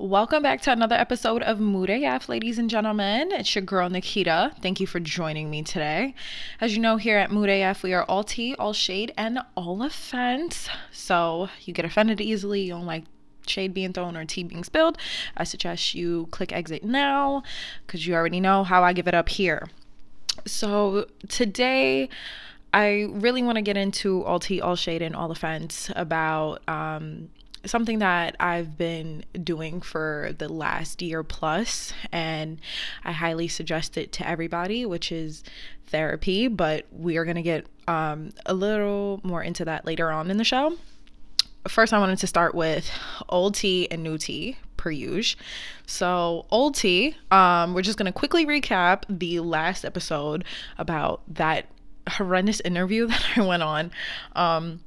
Welcome back to another episode of Mood AF, ladies and gentlemen. It's your girl Nikita. Thank you for joining me today. As you know, here at Mood AF, we are all tea, all shade, and all offense. So you get offended easily. You don't like shade being thrown or tea being spilled. I suggest you click exit now because you already know how I give it up here. So today, I really want to get into all tea, all shade, and all offense about um, something that I've been doing for the last year plus, and I highly suggest it to everybody, which is therapy. But we are going to get um, a little more into that later on in the show. First, I wanted to start with old tea and new tea, per usual. So, old tea, um, we're just going to quickly recap the last episode about that horrendous interview that I went on. Um,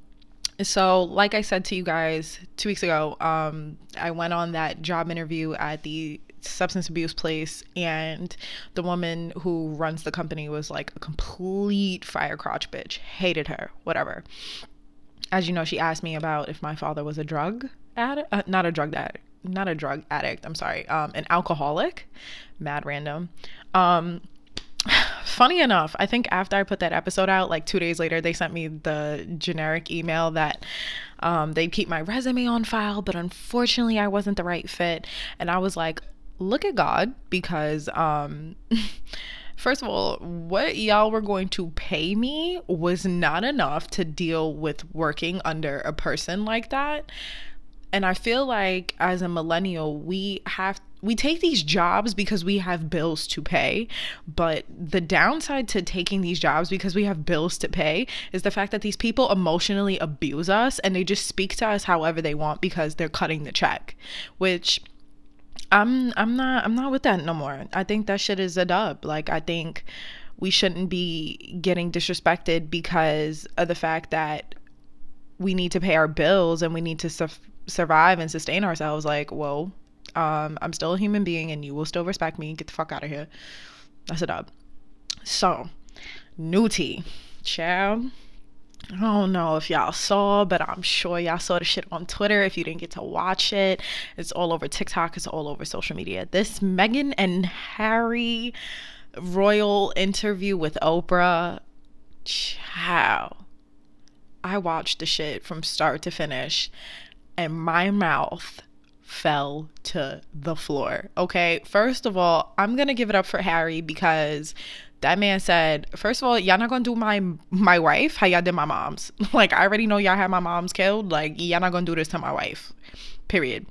so, like I said to you guys two weeks ago, um, I went on that job interview at the substance abuse place, and the woman who runs the company was like a complete fire crotch bitch. Hated her, whatever. As you know, she asked me about if my father was a drug addict, uh, not a drug addict, not a drug addict. I'm sorry, um, an alcoholic. Mad random. Um, funny enough, I think after I put that episode out, like two days later, they sent me the generic email that um, they'd keep my resume on file, but unfortunately, I wasn't the right fit. And I was like, look at God, because. Um, First of all, what y'all were going to pay me was not enough to deal with working under a person like that. And I feel like as a millennial, we have we take these jobs because we have bills to pay, but the downside to taking these jobs because we have bills to pay is the fact that these people emotionally abuse us and they just speak to us however they want because they're cutting the check, which I'm I'm not I'm not with that no more. I think that shit is a dub. Like I think we shouldn't be getting disrespected because of the fact that we need to pay our bills and we need to su- survive and sustain ourselves. Like, whoa, um, I'm still a human being and you will still respect me. Get the fuck out of here. That's a dub. So, new tea. Child. I don't know if y'all saw, but I'm sure y'all saw the shit on Twitter. If you didn't get to watch it, it's all over TikTok, it's all over social media. This Meghan and Harry royal interview with Oprah, ciao. I watched the shit from start to finish, and my mouth fell to the floor. Okay, first of all, I'm gonna give it up for Harry because that man said, first of all, y'all not gonna do my my wife how y'all did my mom's. Like I already know y'all had my mom's killed. Like y'all not gonna do this to my wife. Period.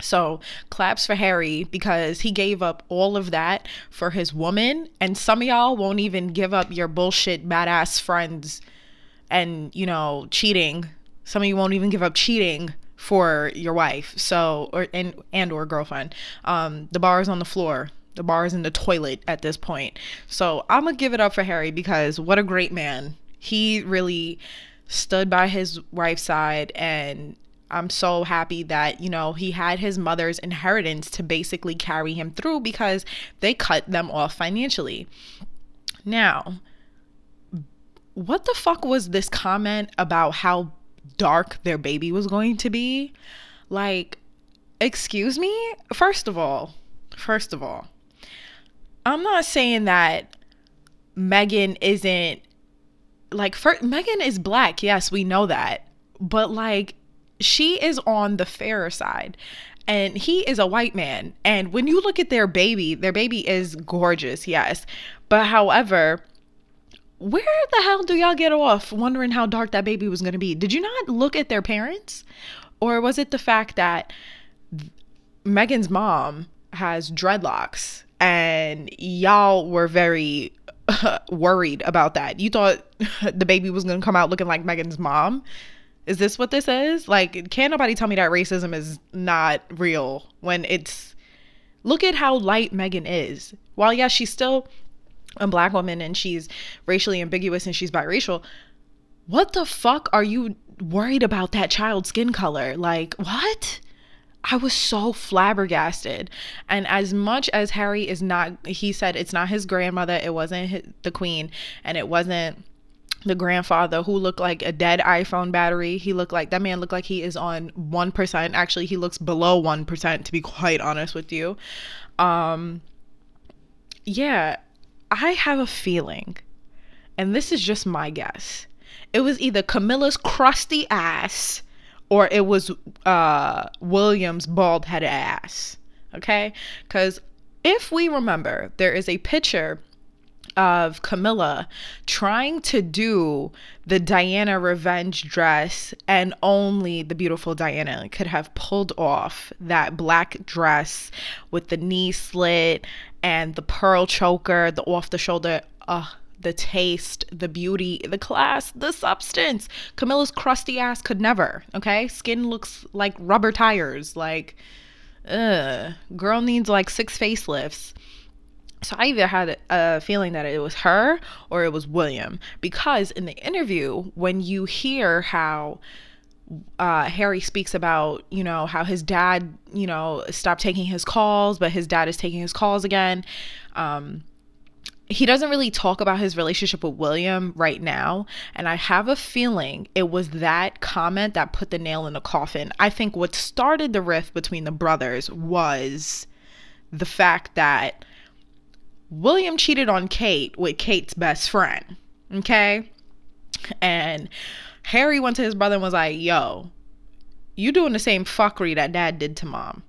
So claps for Harry because he gave up all of that for his woman, and some of y'all won't even give up your bullshit badass friends and you know cheating. Some of you won't even give up cheating for your wife. So or and and or girlfriend. Um the bar is on the floor. The bar is in the toilet at this point. So i'm gonna give it up for harry because what a great man. He really stood by his wife's side and i'm so happy that you know he had his mother's inheritance to basically carry him through because they cut them off financially. Now what the fuck was this comment about how dark their baby was going to be. Like, excuse me? First of all, first of all, I'm not saying that Meghan isn't like for, Meghan is black. Yes, we know that. But like she is on the fairer side and he is a white man. And when you look at their baby, their baby is gorgeous, yes. But however, where the hell do y'all get off wondering how dark that baby was going to be? Did you not look at their parents? Or was it the fact that Meghan's mom has dreadlocks and y'all were very worried about that? You thought the baby was going to come out looking like Meghan's mom? Is this what this is? Like, can't nobody tell me that racism is not real when it's. Look at how light Meghan is. While, yeah, she's still a black woman and she's racially ambiguous and she's biracial, what the fuck are you worried about that child's skin color? Like, what? I was so flabbergasted. And as much as Harry is not, he said it's not his grandmother, it wasn't his, the queen, and it wasn't the grandfather who looked like a dead iPhone battery. He looked like that man looked like he is on 1%. Actually, he looks below 1% to be quite honest with you. Um yeah, I have a feeling and this is just my guess. It was either Camilla's crusty ass or it was uh William's bald-headed ass. Okay? Cuz if we remember, there is a picture of Camilla trying to do the Diana revenge dress, and only the beautiful Diana could have pulled off that black dress with the knee slit and the pearl choker, the off the shoulder. Uh, the taste, the beauty, the class, the substance. Camilla's crusty ass could never, okay? Skin looks like rubber tires. Like, ugh. Girl needs like six facelifts. So I either had a feeling that it was her or it was William because in the interview, when you hear how uh, Harry speaks about, you know, how his dad, you know, stopped taking his calls, but his dad is taking his calls again. Um, he doesn't really talk about his relationship with William right now. And I have a feeling it was that comment that put the nail in the coffin. I think what started the rift between the brothers was the fact that William cheated on Kate with Kate's best friend. Okay. And Harry went to his brother and was like, yo, you doing the same fuckery that dad did to mom.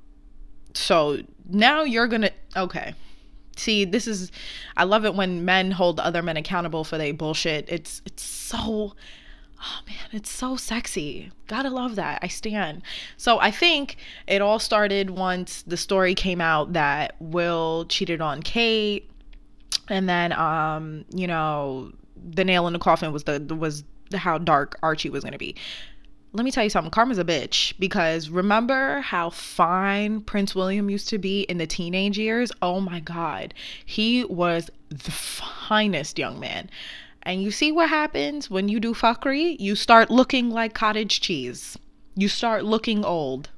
So now you're gonna okay. See, this is I love it when men hold other men accountable for their bullshit. It's it's so oh man, it's so sexy. Gotta love that. I stand. So I think it all started once the story came out that Will cheated on Kate, and then um, you know, the nail in the coffin was the was how dark Archie was gonna be. Let me tell you something. Karma's a bitch because remember how fine Prince William used to be in the teenage years? Oh my God. He was the finest young man. And you see what happens when you do fuckery? You start looking like cottage cheese. You start looking old.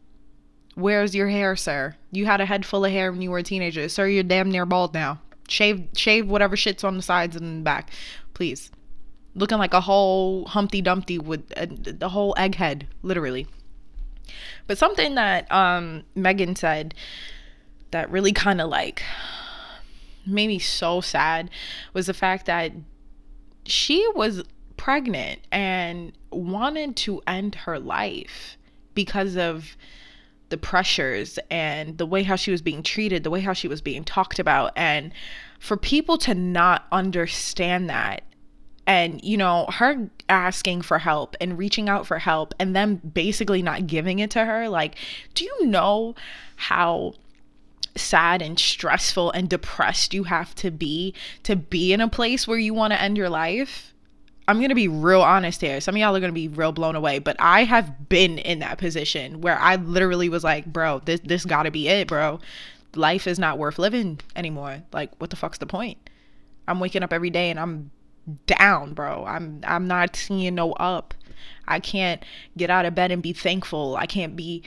Where's your hair, sir? You had a head full of hair when you were a teenager. Sir, you're damn near bald now. Shave shave whatever shit's on the sides and back. Please. Looking like a whole Humpty Dumpty with a, the whole egghead, literally. But something that um Meghan said that really kind of like made me so sad was the fact that she was pregnant and wanted to end her life because of the pressures and the way how she was being treated, the way how she was being talked about. And for people to not understand that, and you know, her asking for help and reaching out for help and them basically not giving it to her, like, do you know how sad and stressful and depressed you have to be to be in a place where you want to end your life. I'm going to be real honest here. Some of y'all are going to be real blown away, but I have been in that position where I literally was like, bro, this this got to be it, bro. Life is not worth living anymore. Like what the fuck's the point? I'm waking up every day and I'm down, bro. I'm I'm not seeing no up. I can't get out of bed and be thankful. I can't be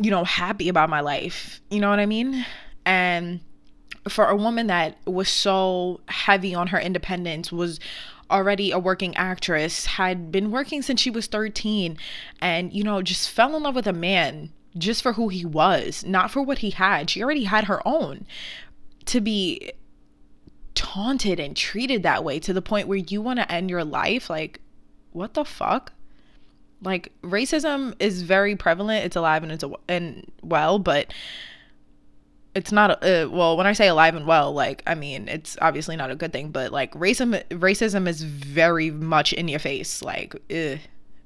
you know, happy about my life. You know what I mean? And for a woman that was so heavy on her independence, was already a working actress, had been working since she was 13, and, you know, just fell in love with a man just for who he was, not for what he had. She already had her own. To be taunted and treated that way to the point where you want to end your life, like, what the fuck? like racism is very prevalent it's alive and it's a, and well but it's not uh, well when i say alive and well like i mean it's obviously not a good thing but like racism racism is very much in your face like ugh.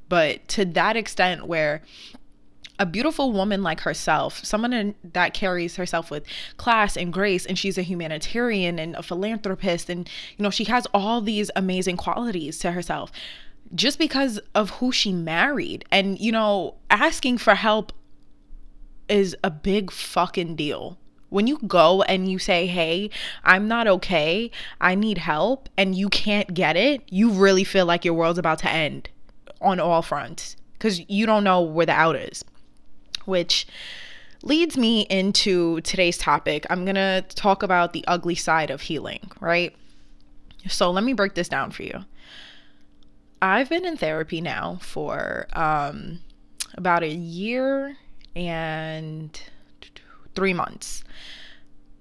but to that extent where a beautiful woman like herself, someone that carries herself with class and grace, and she's a humanitarian and a philanthropist, and you know, she has all these amazing qualities to herself just because of who she married. And, you know, asking for help is a big fucking deal. When you go and you say, hey, I'm not okay, I need help, and you can't get it, you really feel like your world's about to end on all fronts because you don't know where the out is. Which leads me into today's topic. I'm going to talk about the ugly side of healing, right? So let me break this down for you I've been in therapy now for um, about a year and three months.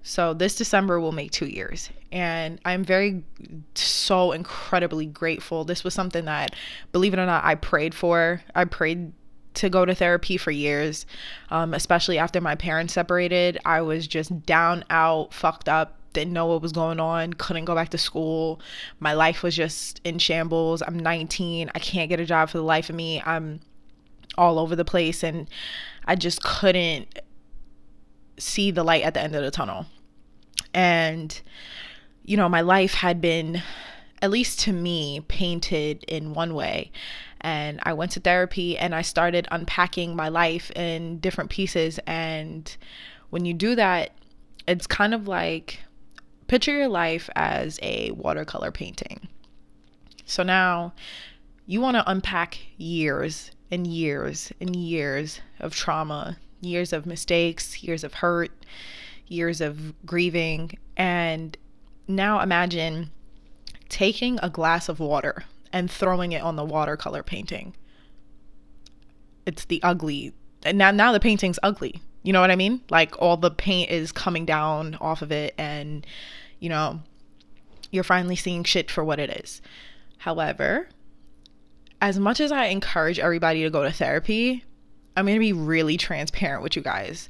So this December will make two years. And I'm very, so incredibly grateful. This was something that, believe it or not, I prayed for. I prayed to go to therapy for years, um, especially after my parents separated. I was just down, out, fucked up, didn't know what was going on, couldn't go back to school. My life was just in shambles. I'm 19. I can't get a job for the life of me. I'm all over the place and I just couldn't see the light at the end of the tunnel. And, you know, my life had been, at least to me, painted in one way. And I went to therapy and I started unpacking my life in different pieces. And when you do that, it's kind of like picture your life as a watercolor painting. So now you want to unpack years and years and years of trauma, years of mistakes, years of hurt, years of grieving. And now imagine taking a glass of water and throwing it on the watercolor painting. It's the ugly. And now now the painting's ugly. You know what I mean? Like all the paint is coming down off of it and you know, you're finally seeing shit for what it is. However, as much as I encourage everybody to go to therapy, I'm going to be really transparent with you guys.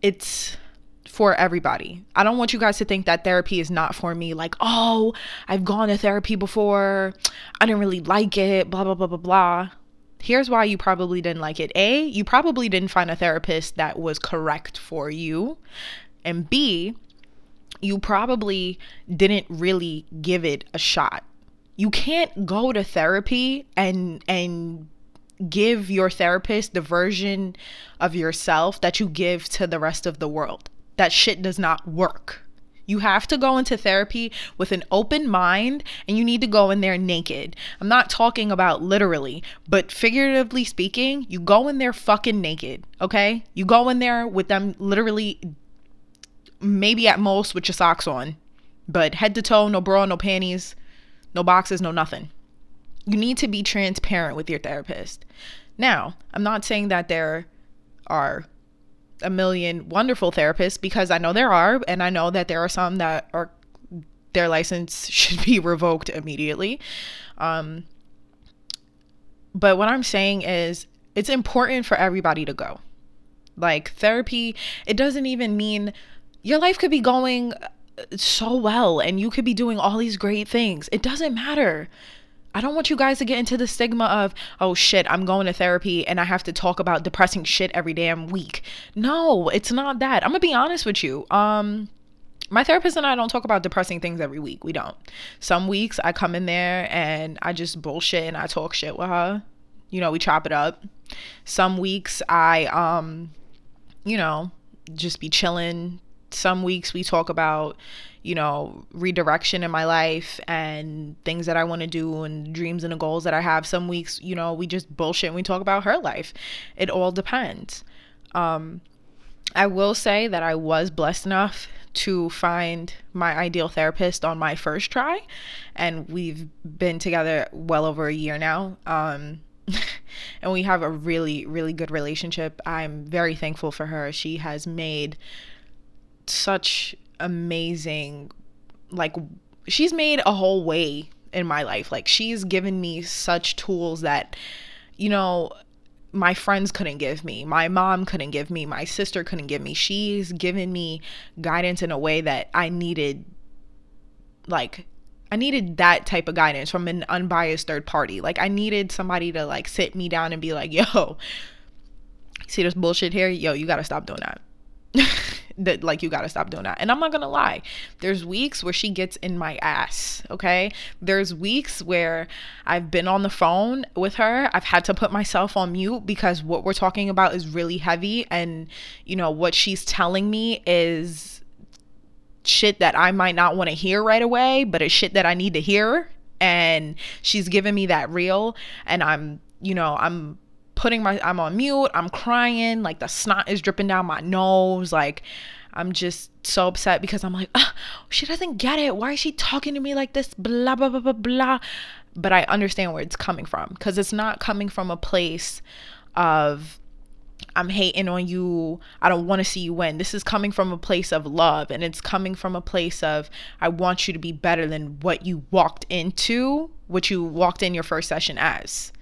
It's for everybody. I don't want you guys to think that therapy is not for me. Like, oh, I've gone to therapy before. I didn't really like it, blah, blah, blah, blah, blah. Here's why you probably didn't like it. A, you probably didn't find a therapist that was correct for you. And B, you probably didn't really give it a shot. You can't go to therapy and and give your therapist the version of yourself that you give to the rest of the world. That shit does not work. You have to go into therapy with an open mind and you need to go in there naked. I'm not talking about literally, but figuratively speaking, you go in there fucking naked, okay? You go in there with them literally, maybe at most with your socks on, but head to toe, no bra, no panties, no boxes, no nothing. You need to be transparent with your therapist. Now, I'm not saying that there are a million wonderful therapists because I know there are, and I know that there are some that are their license should be revoked immediately. Um, but what I'm saying is, it's important for everybody to go. Like therapy, it doesn't even mean your life could be going so well and you could be doing all these great things. It doesn't matter. I don't want you guys to get into the stigma of, oh shit, I'm going to therapy and I have to talk about depressing shit every damn week. No, it's not that. I'm gonna be honest with you. Um, my therapist and I don't talk about depressing things every week. We don't. Some weeks I come in there and I just bullshit and I talk shit with her. You know, we chop it up. Some weeks I um, you know, just be chilling. Some weeks we talk about, you know, redirection in my life and things that I want to do and dreams and the goals that I have. Some weeks, you know, we just bullshit and we talk about her life. It all depends. Um, I will say that I was blessed enough to find my ideal therapist on my first try, and we've been together well over a year now. Um, and we have a really, really good relationship. I'm very thankful for her. She has made such amazing like she's made a whole way in my life like she's given me such tools that you know my friends couldn't give me my mom couldn't give me my sister couldn't give me she's given me guidance in a way that i needed like I needed that type of guidance from an unbiased third party. Like I needed somebody to like sit me down and be like, "Yo, see this bullshit here? Yo, you got to stop doing that." That like you got to stop doing that. And I'm not to lie. There's weeks where she gets in my ass, okay? There's weeks where I've been on the phone with her. I've had to put myself on mute because what we're talking about is really heavy and you know what she's telling me is shit that I might not want to hear right away, but it's shit that I need to hear and she's giving me that real and I'm, you know, I'm putting my I'm on mute, I'm crying, like the snot is dripping down my nose, like I'm just so upset because I'm like, oh, she doesn't get it. Why is she talking to me like this? Blah blah blah blah blah. but I understand where it's coming from because it's not coming from a place of I'm hating on you. I don't want to see you win. This is coming from a place of love and it's coming from a place of I want you to be better than what you walked into, what you walked in your first session as.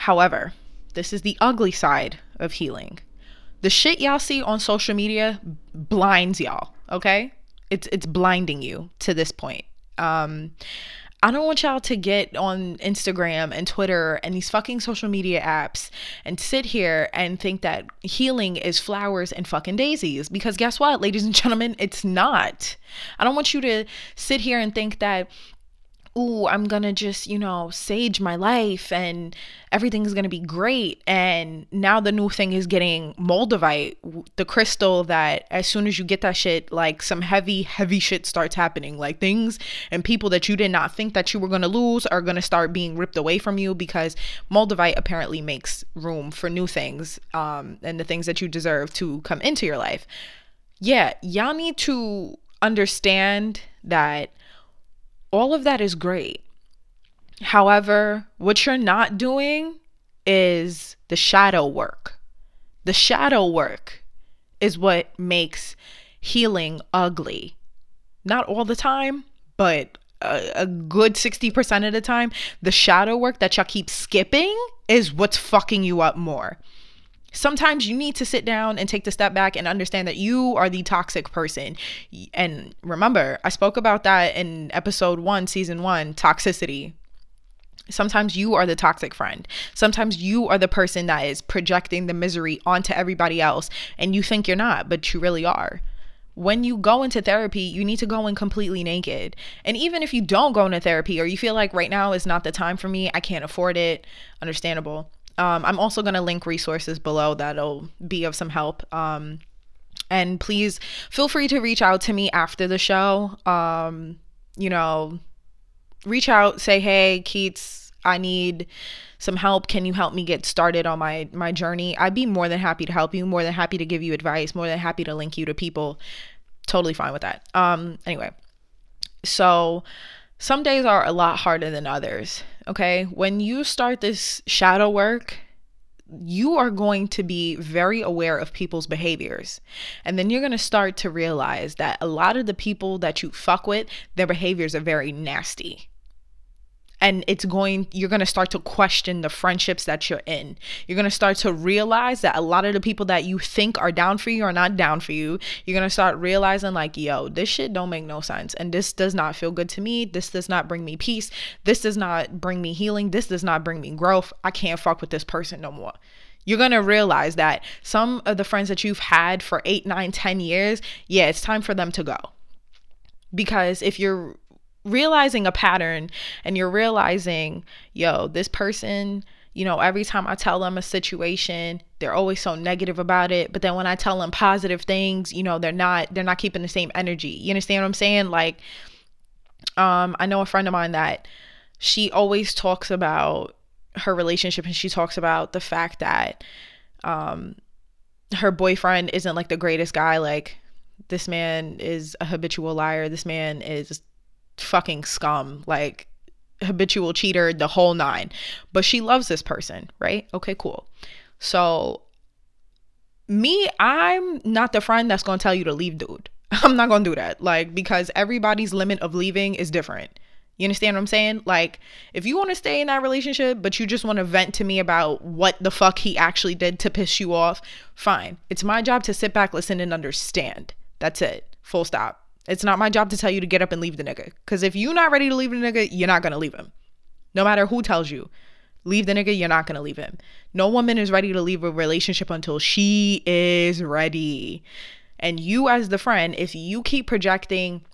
However, this is the ugly side of healing. The shit y'all see on social media blinds y'all, okay? It's it's blinding you to this point. Um I don't want y'all to get on Instagram and Twitter and these fucking social media apps and sit here and think that healing is flowers and fucking daisies. Because guess what, ladies and gentlemen, it's not. I don't want you to sit here and think that ooh, I'm gonna just, you know, sage my life and everything's gonna be great. And now the new thing is getting moldavite, the crystal that as soon as you get that shit, like some heavy, heavy shit starts happening. Like things and people that you did not think that you were gonna lose are gonna start being ripped away from you because moldavite apparently makes room for new things um, and the things that you deserve to come into your life. Yeah, y'all need to understand that all of that is great. However, what you're not doing is the shadow work. The shadow work is what makes healing ugly. Not all the time, but a, a, good 60% of the time, the shadow work that y'all keep skipping is what's fucking you up more sometimes you need to sit down and take the step back and understand that you are the toxic person. And remember, I spoke about that in episode one, season one toxicity. Sometimes you are the toxic friend. Sometimes you are the person that is projecting the misery onto everybody else, and you think you're not, but you really are. When you go into therapy, you need to go in completely naked. And even if you don't go into therapy or you feel like right now is not the time for me, I can't afford it, understandable um, I'm also going to link resources below that'll be of some help. Um, and please feel free to reach out to me after the show. Um, you know, reach out, say, hey, Keats, I need some help. Can you help me get started on my my journey? I'd be more than happy to help you, more than happy to give you advice, more than happy to link you to people. Totally fine with that. Um, anyway, so some days are a lot harder than others. Okay. When you start this shadow work, you are going to be very aware of people's behaviors. And then you're going to start to realize that a lot of the people that you fuck with, their behaviors are very nasty and it's going you're going to start to question the friendships that you're in. You're going to start to realize that a lot of the people that you think are down for you are not down for you. You're going to start realizing like yo this shit don't make no sense and this does not feel good to me. This does not bring me peace. This does not bring me healing. This does not bring me growth. I can't fuck with this person no more. You're going to realize that some of the friends that you've had for eight, nine, ten years, yeah, it's time for them to go. Because if you're realizing a pattern and you're realizing, yo, this person, you know, every time I tell them a situation, they're always so negative about it. But then when I tell them positive things, you know, they're not they're not keeping the same energy. You understand what I'm saying? Like um I know a friend of mine that she always talks about her relationship and she talks about the fact that um her boyfriend isn't like the greatest guy like this man is a habitual liar this man is fucking scum, like habitual cheater, the whole nine. But she loves this person, right? Okay, cool. So, me, I'm not the friend that's gonna tell you to leave, dude. I'm not gonna do that. Like, because everybody's limit of leaving is different. You understand what I'm saying? Like, if you want to stay in that relationship, but you just want to vent to me about what the fuck he actually did to piss you off, fine. It's my job to sit back, listen, and understand. That's it. Full stop. It's not my job to tell you to get up and leave the nigga. Because if you're not ready to leave the nigga, you're not going to leave him. No matter who tells you. Leave the nigga, you're not going to leave him. No woman is ready to leave a relationship until she is ready. And you, as the friend, if you keep projecting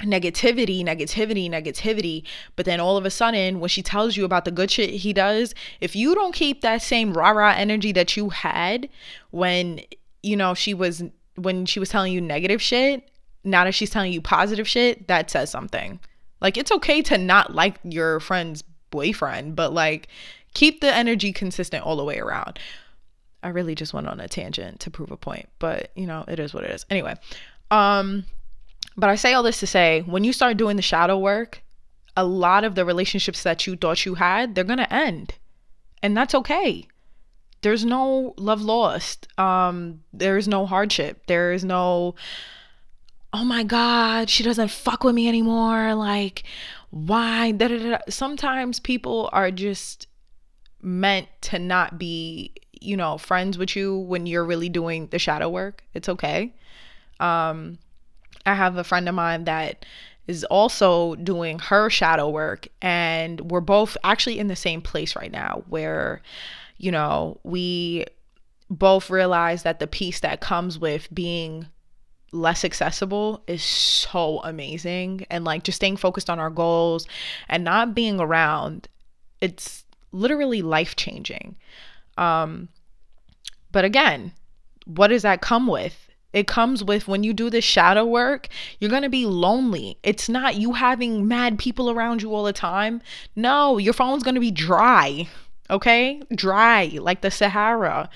negativity, negativity, negativity, but then all of a sudden, when she tells you about the good shit he does, if you don't keep that same rah rah energy that you had when, you know, she was when she was telling you negative shit now that she's telling you positive shit, that says something. Like it's okay to not like your friend's boyfriend, but like keep the energy consistent all the way around. I really just went on a tangent to prove a point, but you know, it is what it is. Anyway, um but I say all this to say when you start doing the shadow work, a lot of the relationships that you thought you had, they're going to end. And that's okay. There's no love lost. Um there is no hardship. There is no oh my god, she doesn't fuck with me anymore. Like why? Da, da, da. Sometimes people are just meant to not be, you know, friends with you when you're really doing the shadow work. It's okay. Um I have a friend of mine that is also doing her shadow work and we're both actually in the same place right now where you know we both realize that the peace that comes with being less accessible is so amazing and like just staying focused on our goals and not being around it's literally life changing um but again what does that come with it comes with when you do the shadow work, you're going to be lonely. It's not you having mad people around you all the time. No, your phone's going to be dry. Okay? Dry like the Sahara.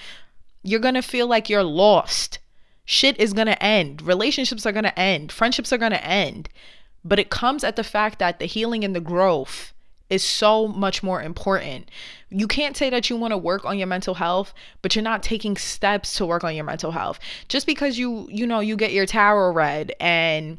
You're going to feel like you're lost. Shit is going to end. Relationships are going to end. Friendships are going to end. But it comes at the fact that the healing and the growth is so much more important. You can't say that you want to work on your mental health, but you're not taking steps to work on your mental health. Just because you, you know, you get your tarot read and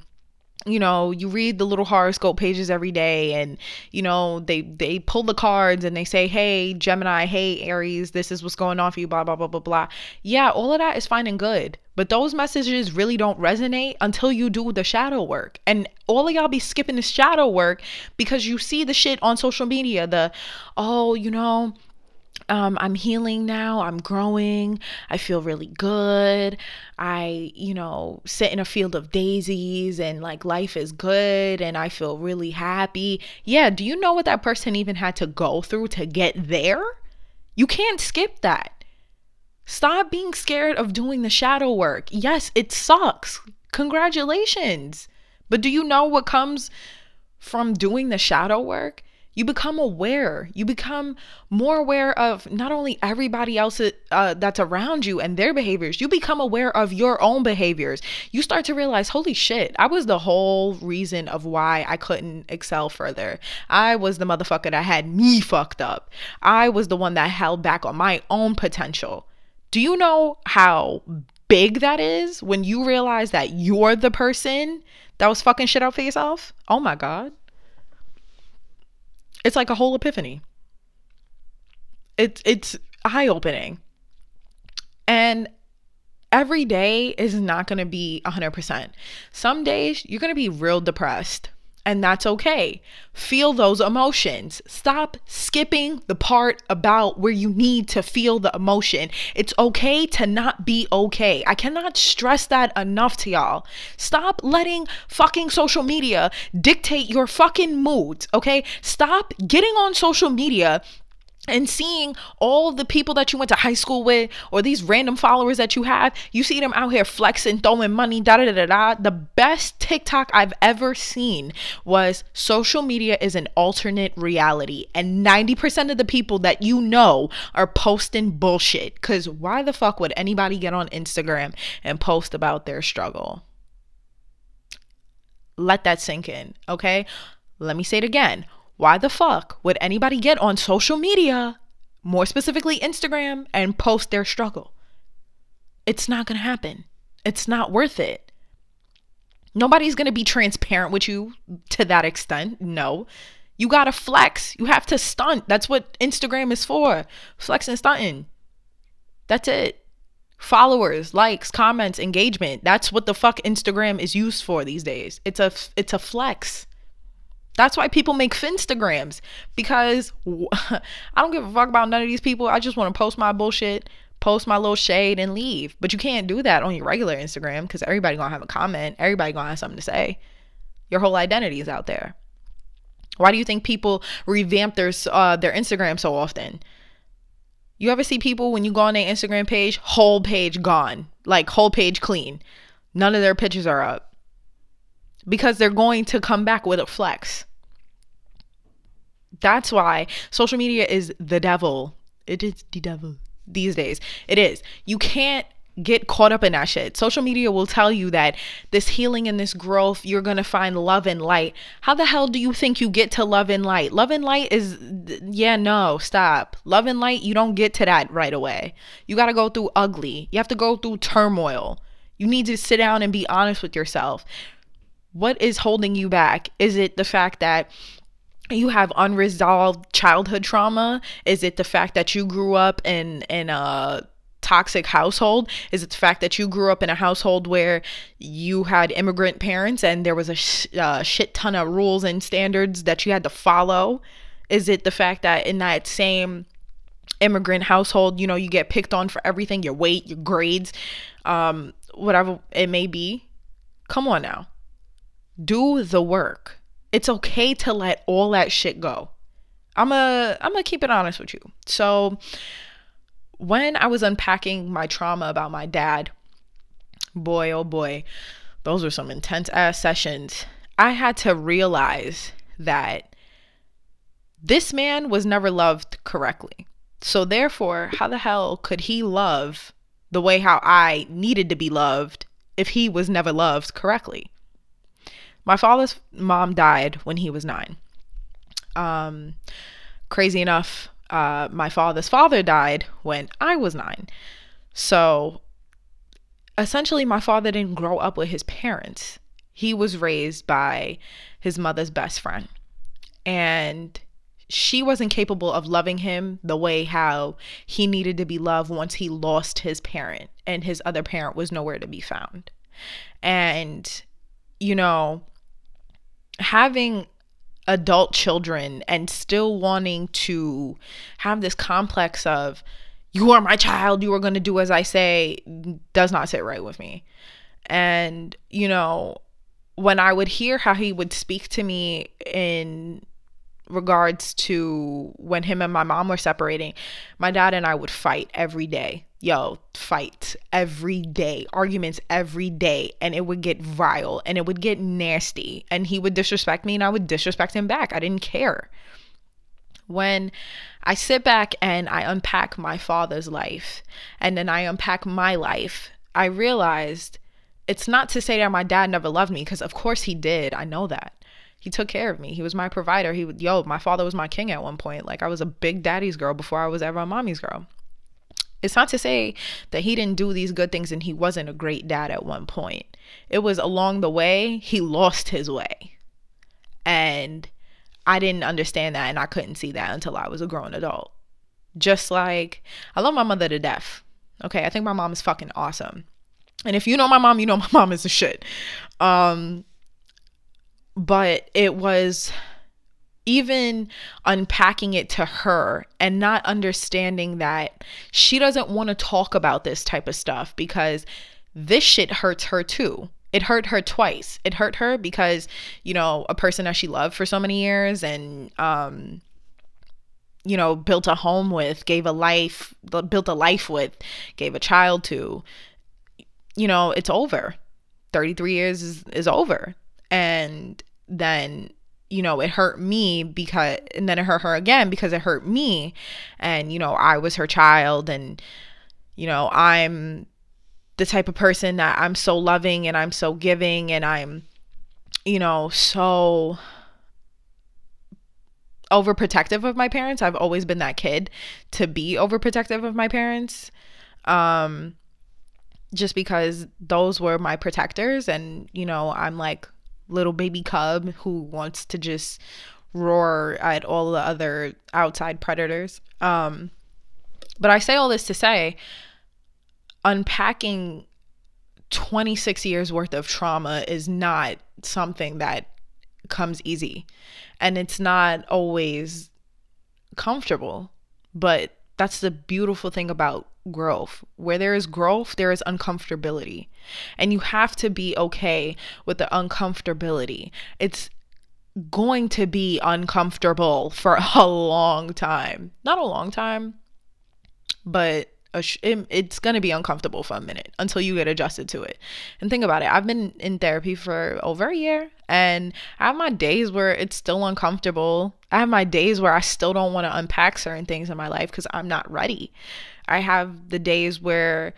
you know you read the little horoscope pages every day and you know they they pull the cards and they say hey gemini hey aries this is what's going on for you blah blah blah blah blah yeah all of that is fine and good but those messages really don't resonate until you do the shadow work and all of y'all be skipping the shadow work because you see the shit on social media the oh you know um, I'm healing now. I'm growing. I feel really good. I, you know, sit in a field of daisies and like life is good and I feel really happy. Yeah. Do you know what that person even had to go through to get there? You can't skip that. Stop being scared of doing the shadow work. Yes, it sucks. Congratulations. But do you know what comes from doing the shadow work? you become aware you become more aware of not only everybody else uh, that's around you and their behaviors you become aware of your own behaviors you start to realize holy shit i was the whole reason of why i couldn't excel further i was the motherfucker that had me fucked up i was the one that held back on my own potential do you know how big that is when you realize that you're the person that was fucking shit out for yourself oh my god it's like a whole epiphany. It's it's eye opening. And every day is not going to be 100%. Some days you're going to be real depressed and that's okay. Feel those emotions. Stop skipping the part about where you need to feel the emotion. It's okay to not be okay. I cannot stress that enough to y'all. Stop letting fucking social media dictate your fucking moods, okay? Stop getting on social media and seeing all the people that you went to high school with or these random followers that you have, you see them out here flexing, throwing money, da da da da. The best TikTok I've ever seen was social media is an alternate reality. And 90% of the people that you know are posting bullshit. Because why the fuck would anybody get on Instagram and post about their struggle? Let that sink in, okay? Let me say it again why the fuck would anybody get on social media, more specifically Instagram, and post their struggle? It's not going to happen. It's not worth it. Nobody's going to be transparent with you to that extent. No. You got to flex. You have to stunt. That's what Instagram is for. Flex and stunting. That's it. Followers, likes, comments, engagement. That's what the fuck Instagram is used for these days. It's a it's a flex. That's why people make Finstagrams because I don't give a fuck about none of these people. I just want to post my bullshit, post my little shade and leave. But you can't do that on your regular Instagram because everybody gonna have a comment. Everybody gonna have something to say. Your whole identity is out there. Why do you think people revamp their uh, their Instagram so often? You ever see people when you go on their Instagram page, whole page gone, like whole page clean. None of their pictures are up because they're going to come back with a flex. That's why social media is the devil. It is the devil these days. It is. You can't get caught up in that shit. Social media will tell you that this healing and this growth, you're going to find love and light. How the hell do you think you get to love and light? Love and light is, yeah, no, stop. Love and light, you don't get to that right away. You got to go through ugly. You have to go through turmoil. You need to sit down and be honest with yourself. What is holding you back? Is it the fact that you have unresolved childhood trauma? Is it the fact that you grew up in in a toxic household? Is it the fact that you grew up in a household where you had immigrant parents and there was a sh- uh, shit ton of rules and standards that you had to follow? Is it the fact that in that same immigrant household, you know, you get picked on for everything, your weight, your grades, um, whatever it may be? Come on now. Do the work. It's okay to let all that shit go. I'm a I'm gonna keep it honest with you. So when I was unpacking my trauma about my dad, boy, oh boy, those were some intense ass sessions. I had to realize that this man was never loved correctly. So, therefore, how the hell could he love the way how I needed to be loved if he was never loved correctly? My father's mom died when he was nine. Um, crazy enough, uh, my father's father died when I was nine. So essentially, my father didn't grow up with his parents. He was raised by his mother's best friend. And she wasn't capable of loving him the way how he needed to be loved once he lost his parent and his other parent was nowhere to be found. And, you know, having adult children and still wanting to have this complex of you are my child you are going to do as i say does not sit right with me. And you know when i would hear how he would speak to me in regards to when him and my mom were separating my dad and i would fight every day yo, fight every day, arguments every day, and it would get vile and it would get nasty. And he would disrespect me and I would disrespect him back. I didn't care. When I sit back and I unpack my father's life and then I unpack my life, I realized it's not to say that my dad never loved me, because of course he did. I know that. He took care of me. He was my provider. He would, yo, my father was my king at one point. Like I was a big daddy's girl before I was ever a mommy's girl it's not to say that he didn't do these good things and he wasn't a great dad at one point. It was along the way he lost his way. And I didn't understand that and I couldn't see that until I was a grown adult. Just like I love my mother to death. Okay, I think my mom is fucking awesome. And if you know my mom, you know my mom is a shit. Um but it was even unpacking it to her and not understanding that she doesn't want to talk about this type of stuff because this shit hurts her too. It hurt her twice. It hurt her because, you know, a person that she loved for so many years and, um, you know, built a home with, gave a life, built a life with, gave a child to, you know, it's over. 33 years is, is over. And then you know, it hurt me because, and then it hurt her again because it hurt me. And, you know, I was her child. And, you know, I'm the type of person that I'm so loving and I'm so giving and I'm, you know, so overprotective of my parents. I've always been that kid to be overprotective of my parents. Um, just because those were my protectors. And, you know, I'm like, little baby cub who wants to just roar at all the other outside predators. Um, but I say all this to say, unpacking 26 years worth of trauma is not something that comes easy. And it's not always comfortable. But that's the beautiful thing about growth. Where there is growth, there is uncomfortability. And you have to be okay with the uncomfortability. It's going to be uncomfortable for a long time. Not a long time, but it's going to be uncomfortable for a minute until you get adjusted to it. And think about it. I've been in therapy for over a year and I have my days where it's still uncomfortable. I have my days where I still don't want to unpack certain things in my life because I'm not ready. I have the days where,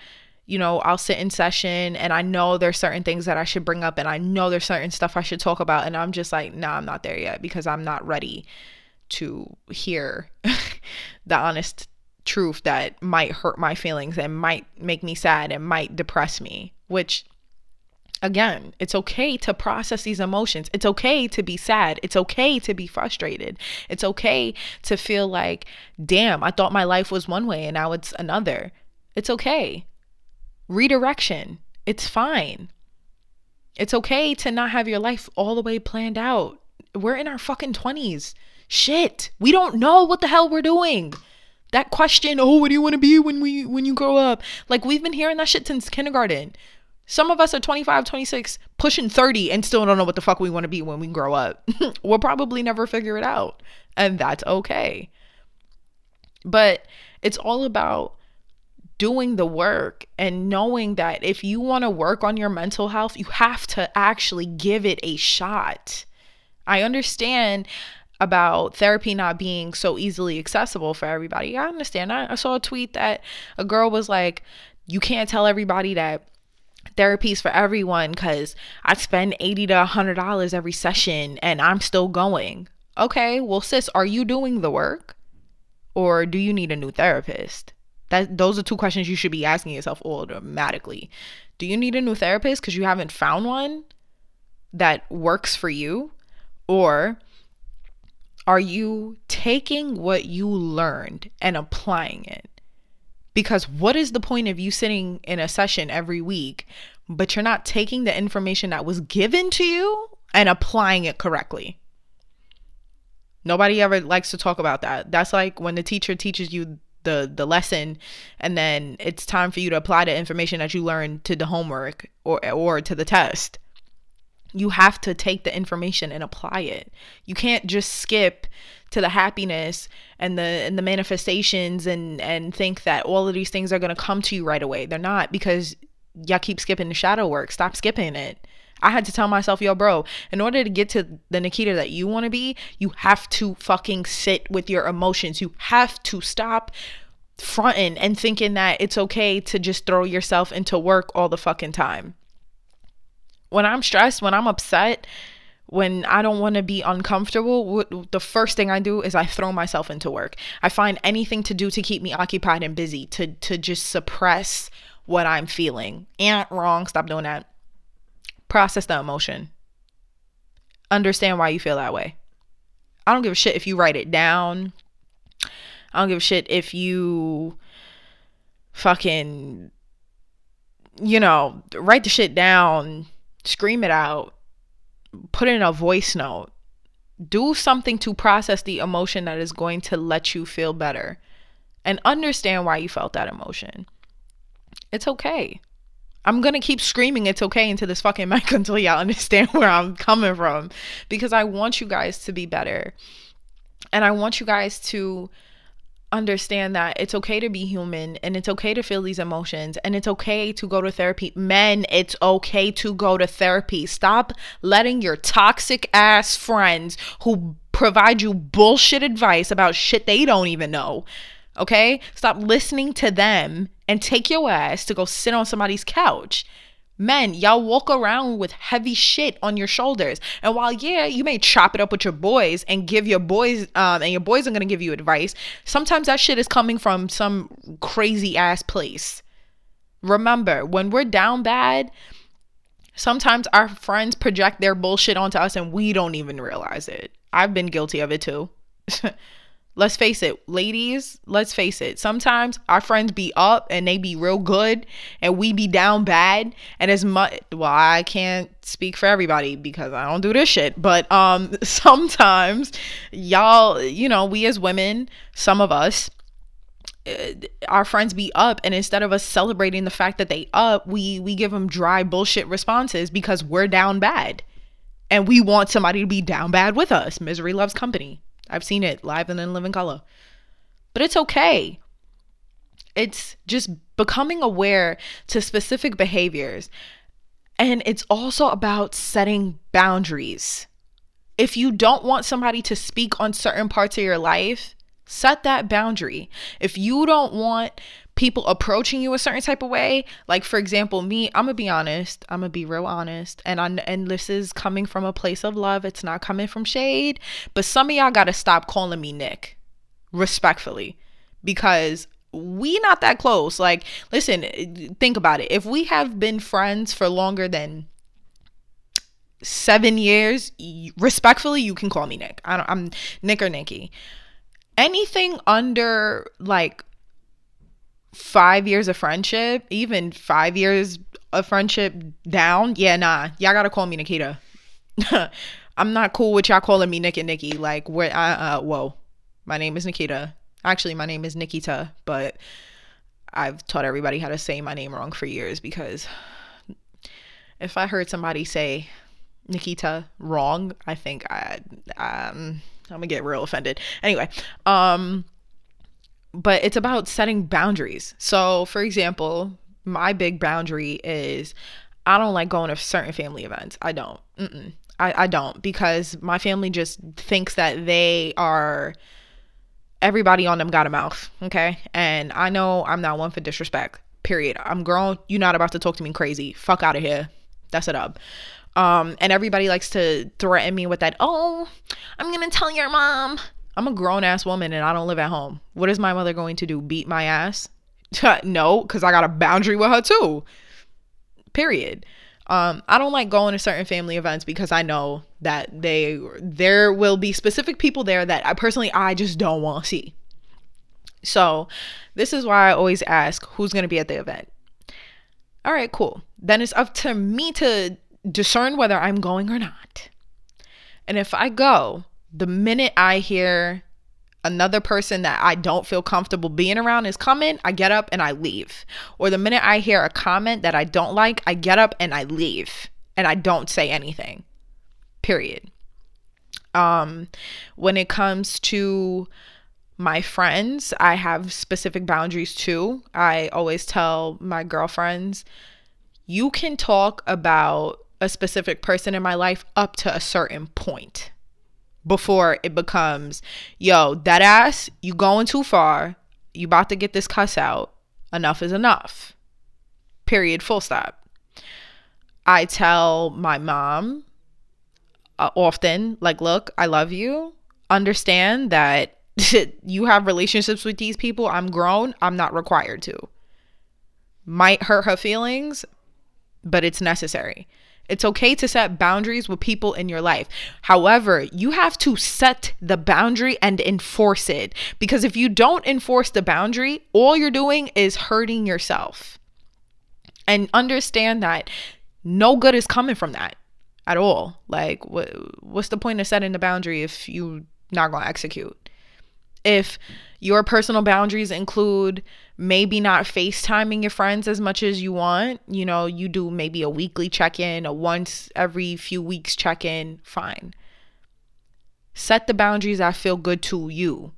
you know, I'll sit in session and I know there's certain things that I should bring up and I know there's certain stuff I should talk about. And I'm just like, nah, I'm not there yet because I'm not ready to hear the honest truth that might hurt my feelings and might make me sad and might depress me, which again, it's okay to process these emotions. It's okay to be sad. It's okay to be frustrated. It's okay to feel like, damn, I thought my life was one way and now it's another. It's okay. Redirection. It's fine. It's okay to not have your life all the way planned out. We're in our fucking 20s. Shit. We don't know what the hell we're doing. That question, oh, what do you want to be when we when you grow up? Like we've been hearing that shit since kindergarten. Some of us are 25, 26, pushing 30 and still don't know what the fuck we want to be when we grow up. we'll probably never figure it out. And that's okay. But it's all about doing the work and knowing that if you want to work on your mental health, you have to actually give it a shot. I understand about therapy not being so easily accessible for everybody. I understand. I, I saw a tweet that a girl was like, you can't tell everybody that therapies for everyone because I spend 80 to 100 dollars every session and I'm still going. Okay, well sis, are you doing the work or do you need a new therapist? That those are two questions you should be asking yourself automatically. Do you need a new therapist because you haven't found one that works for you or are you taking what you learned and applying it? Because what is the point of you sitting in a session every week, but you're not taking the information that was given to you and applying it correctly? Nobody ever likes to talk about that. That's like when the teacher teaches you the the lesson and then it's time for you to apply the information that you learned to the homework or or to the test. You have to take the information and apply it. You can't just skip to the happiness and the and the manifestations and and think that all of these things are going to come to you right away. They're not because y'all keep skipping the shadow work. Stop skipping it. I had to tell myself, yo, bro, in order to get to the Nikita that you want to be, you have to fucking sit with your emotions. You have to stop fronting and thinking that it's okay to just throw yourself into work all the fucking time. When I'm stressed, when I'm upset, when I don't want to be uncomfortable, the first thing I do is I throw myself into work. I find anything to do to keep me occupied and busy, to to just suppress what I'm feeling. And wrong, stop doing that. Process the emotion. Understand why you feel that way. I don't give a shit if you write it down. I don't give a shit if you fucking you know, write the shit down, scream it out put in a voice note. Do something to process the emotion that is going to let you feel better and understand why you felt that emotion. It's okay. I'm going to keep screaming it's okay into this fucking mic until y'all understand where I'm coming from because I want you guys to be better. And I want you guys to understand that it's okay to be human and it's okay to feel these emotions and it's okay to go to therapy. Men, it's okay to go to therapy. Stop letting your toxic ass friends who provide you bullshit advice about shit they don't even know. Okay? Stop listening to them and take your ass to go sit on somebody's couch Men, y'all walk around with heavy shit on your shoulders. And while, yeah, you may chop it up with your boys and give your boys, um, and your boys are gonna give you advice, sometimes that shit is coming from some crazy ass place. Remember, when we're down bad, sometimes our friends project their bullshit onto us and we don't even realize it. I've been guilty of it too. Let's face it, ladies, let's face it. Sometimes our friends be up and they be real good and we be down bad. And as much well, I can't speak for everybody because I don't do this shit. But um sometimes y'all, you know, we as women, some of us, uh, our friends be up and instead of us celebrating the fact that they up we we give them dry bullshit responses because we're down bad and we want somebody to be down bad with us misery loves company I've seen it live and in living color. But it's okay. It's just becoming aware to specific behaviors. And it's also about setting boundaries. If you don't want somebody to speak on certain parts of your life, set that boundary. If you don't want people approaching you a certain type of way. Like for example, me, I'm gonna be honest. I'm gonna be real honest, and I and this is coming from a place of love. It's not coming from shade. But some of y'all gotta stop calling me Nick, respectfully, because we not that close. Like, listen, think about it. If we have been friends for longer than seven years, respectfully, you can call me Nick. I don't, I'm Nick or Nikki. Anything under like five years of friendship, even five years of friendship down, yeah, nah, y'all gotta call me Nikita. I'm not cool with y'all calling me Nick and Nikki. Like, where, uh, uh, whoa, my name is Nikita. Actually, my name is Nikita, but I've taught everybody how to say my name wrong for years because if I heard somebody say Nikita wrong, I think I um I'm gonna get real offended. Anyway, um but it's about setting boundaries. So, for example, my big boundary is I don't like going to certain family events. I don't. Mm-mm. I, I don't because my family just thinks that they are everybody on them got a mouth, okay? And I know I'm not one for disrespect. Period. I'm grown. You're not about to talk to me crazy. Fuck out of here. That's it up. Um, and everybody likes to threaten me with that, oh, I'm gonna tell your mom. I'm a grown ass woman and I don't live at home. What is my mother going to do? Beat my ass? no, because I got a boundary with her too. Period. Um, I don't like going to certain family events because I know that they there will be specific people there that I personally I just don't want to see. So, this is why I always ask who's going to be at the event. All right, cool. Then it's up to me to discern whether I'm going or not. And if I go, the minute I hear another person that I don't feel comfortable being around is coming, I get up and I leave. Or the minute I hear a comment that I don't like, I get up and I leave and I don't say anything. Period. Um when it comes to my friends, I have specific boundaries too. I always tell my girlfriends, you can talk about a specific person in my life up to a certain point before it becomes, yo, that ass, you going too far. You about to get this cuss out. Enough is enough. Period. Full stop. I tell my mom uh, often, like, look, I love you. Understand that you have relationships with these people. I'm grown. I'm not required to. Might hurt her feelings, but it's necessary. It's okay to set boundaries with people in your life. However, you have to set the boundary and enforce it because if you don't enforce the boundary, all you're doing is hurting yourself. And understand that no good is coming from that at all. Like what what's the point of setting the boundary if you're not going to execute? If your personal boundaries include maybe not FaceTiming your friends as much as you want. You know, you do maybe a weekly check in, a once every few weeks check in, fine. Set the boundaries that feel good to you.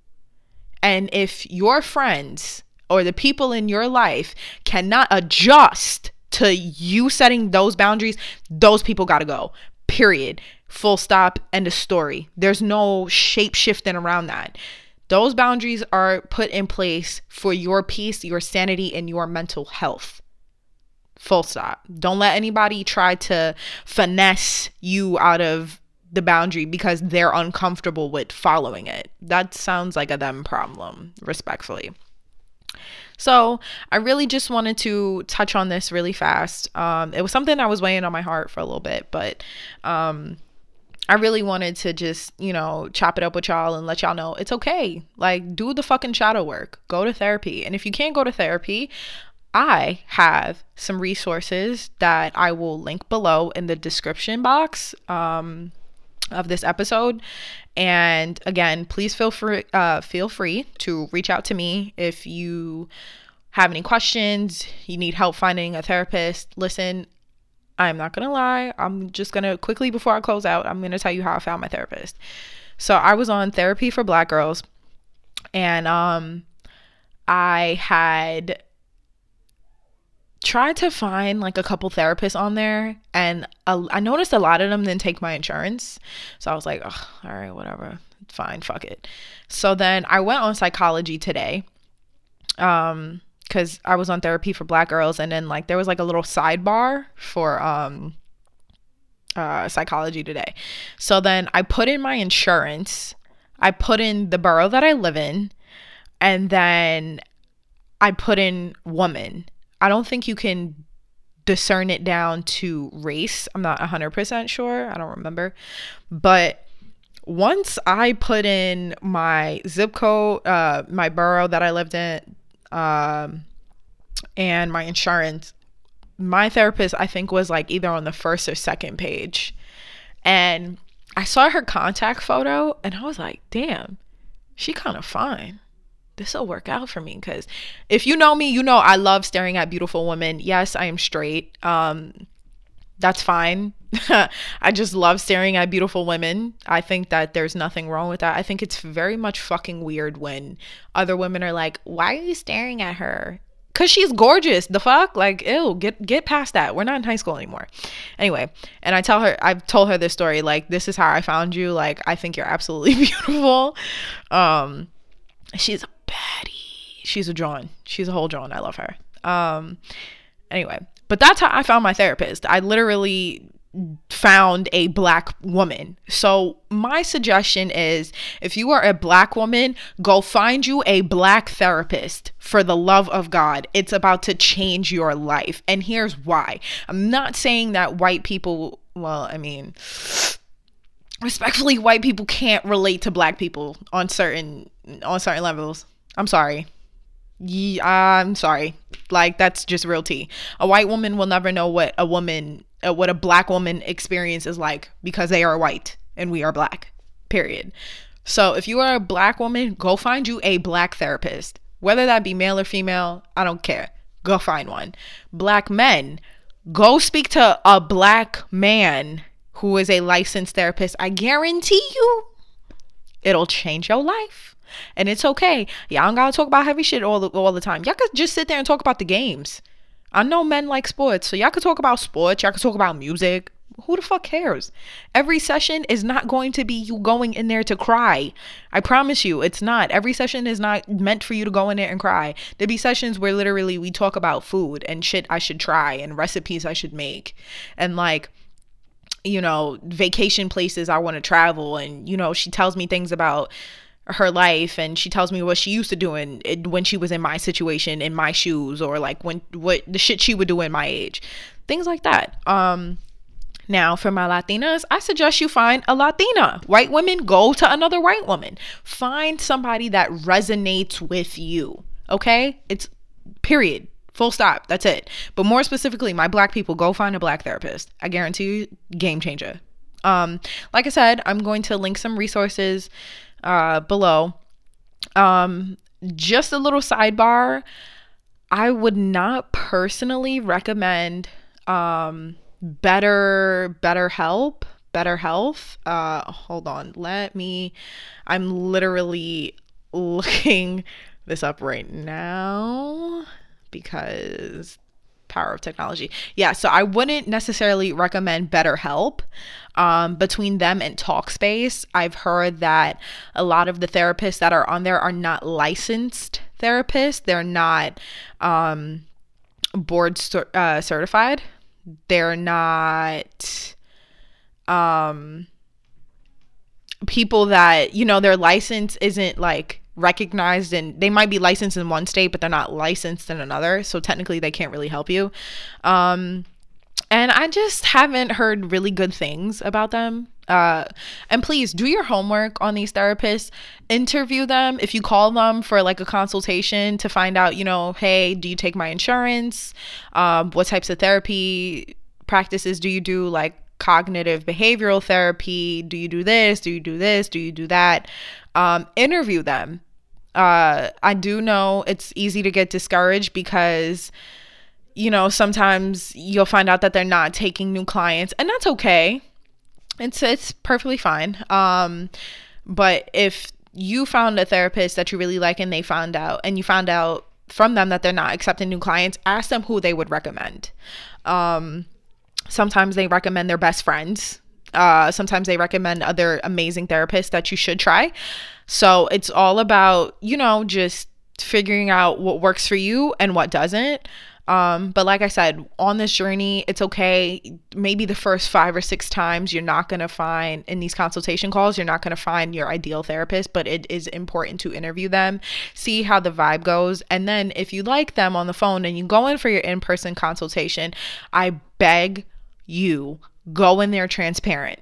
And if your friends or the people in your life cannot adjust to you setting those boundaries, those people got to go. Period. Full stop. End of story. There's no shape shifting around that. Those boundaries are put in place for your peace, your sanity, and your mental health. Full stop. Don't let anybody try to finesse you out of the boundary because they're uncomfortable with following it. That sounds like a them problem, respectfully. So, I really just wanted to touch on this really fast. Um, it was something I was weighing on my heart for a little bit, but um, I really wanted to just, you know, chop it up with y'all and let y'all know it's okay. Like, do the fucking shadow work, go to therapy. And if you can't go to therapy, I have some resources that I will link below in the description box um, of this episode. And again, please feel free uh, feel free to reach out to me if you have any questions, you need help finding a therapist. Listen, I'm not gonna lie. I'm just gonna quickly before I close out, I'm gonna tell you how I found my therapist. So I was on therapy for black girls and um I had tried to find like a couple therapists on there and a, I noticed a lot of them didn't take my insurance. So I was like, all right, whatever. Fine, fuck it. So then I went on psychology today. Um because I was on therapy for black girls, and then like there was like a little sidebar for um uh psychology today. So then I put in my insurance, I put in the borough that I live in, and then I put in woman. I don't think you can discern it down to race. I'm not 100% sure. I don't remember. But once I put in my zip code, uh, my borough that I lived in, um, and my insurance, my therapist, I think, was like either on the first or second page. And I saw her contact photo and I was like, damn, she kind of fine. This will work out for me because if you know me, you know I love staring at beautiful women. Yes, I am straight. Um, that's fine. I just love staring at beautiful women. I think that there's nothing wrong with that. I think it's very much fucking weird when other women are like, "Why are you staring at her?" Cause she's gorgeous. The fuck, like, ew, get get past that. We're not in high school anymore. Anyway, and I tell her, I've told her this story. Like, this is how I found you. Like, I think you're absolutely beautiful. Um, she's a baddie. She's a John. She's a whole John. I love her. Um, anyway, but that's how I found my therapist. I literally found a black woman. So, my suggestion is if you are a black woman, go find you a black therapist for the love of God. It's about to change your life. And here's why I'm not saying that white people, well, I mean, respectfully, white people can't relate to black people on certain on certain levels. I'm sorry. Yeah, I'm sorry. Like that's just real tea. A white woman will never know what a woman, uh, what a black woman experience is like because they are white and we are black. Period. So if you are a black woman, go find you a black therapist, whether that be male or female. I don't care. Go find one. Black men, go speak to a black man who is a licensed therapist. I guarantee you, it'll change your life. And it's okay. Y'all don't gotta talk about heavy shit all the, all the time. Y'all could just sit there and talk about the games. I know men like sports, so y'all could talk about sports. Y'all could talk about music. Who the fuck cares? Every session is not going to be you going in there to cry. I promise you, it's not. Every session is not meant for you to go in there and cry. There be sessions where literally we talk about food and shit I should try and recipes I should make. And like, you know, vacation places I want to travel. And, you know, she tells me things about her life and she tells me what she used to do in, when she was in my situation in my shoes or like when what the shit she would do in my age. Things like that. Um now for my latinas i suggest you find a latina. White women go to another white woman. Find somebody that resonates with you okay? It's period. Full stop. That's it. But more specifically my black people go find a black therapist. I guarantee you game changer. Um like i said i'm going to link some resources uh, below. Um, just a little sidebar. I would not personally recommend um, better better help better health uh hold on let me i'm literally looking this up right now because power of technology. Yeah, so I wouldn't necessarily recommend BetterHelp. Um, between them and Talkspace, I've heard that a lot of the therapists that are on there are not licensed therapists. They're not um, board uh, certified. They're not um, people that, you know, their license isn't like recognized and they might be licensed in one state but they're not licensed in another. So technically they can't really help you. Um and i just haven't heard really good things about them. Uh and please do your homework on these therapists. Interview them. If you call them for like a consultation to find out you know hey do you take my insurance? Um what types of therapy practices do you do? Like cognitive behavioral therapy. Do you do this? Do you do this? Do you do that? Um, interview them. Uh, I do know it's easy to get discouraged because, you know, sometimes you'll find out that they're not taking new clients, and that's okay. It's it's perfectly fine. Um, but if you found a therapist that you really like and they found out and you found out from them that they're not accepting new clients, ask them who they would recommend. Um, sometimes they recommend their best friends uh, sometimes they recommend other amazing therapists that you should try. So it's all about, you know, just figuring out what works for you and what doesn't. Um, but like I said, on this journey, it's okay. Maybe the first five or six times you're not going to find in these consultation calls, you're not going to find your ideal therapist, but it is important to interview them, see how the vibe goes. And then if you like them on the phone and you go in for your in person consultation, I beg you, go in there transparent.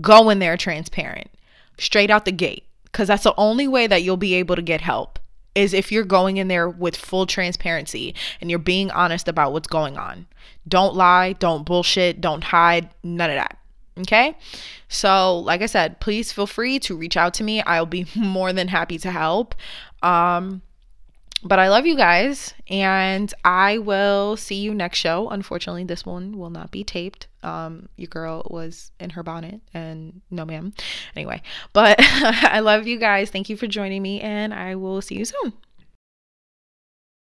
Go in there transparent, straight out the gate, because that's the only way that you'll be able to get help is if you're going in there with full transparency and you're being honest about what's going on. Don't lie, don't bullshit, don't hide, none of that. Okay? So, like I said, please feel free to reach out to me. I'll be more than happy to help. Um but I love you guys, and I will see you next show. Unfortunately, this one will not be taped. Um, your girl was in her bonnet, and no, ma'am. Anyway, but I love you guys. Thank you for joining me, and I will see you soon.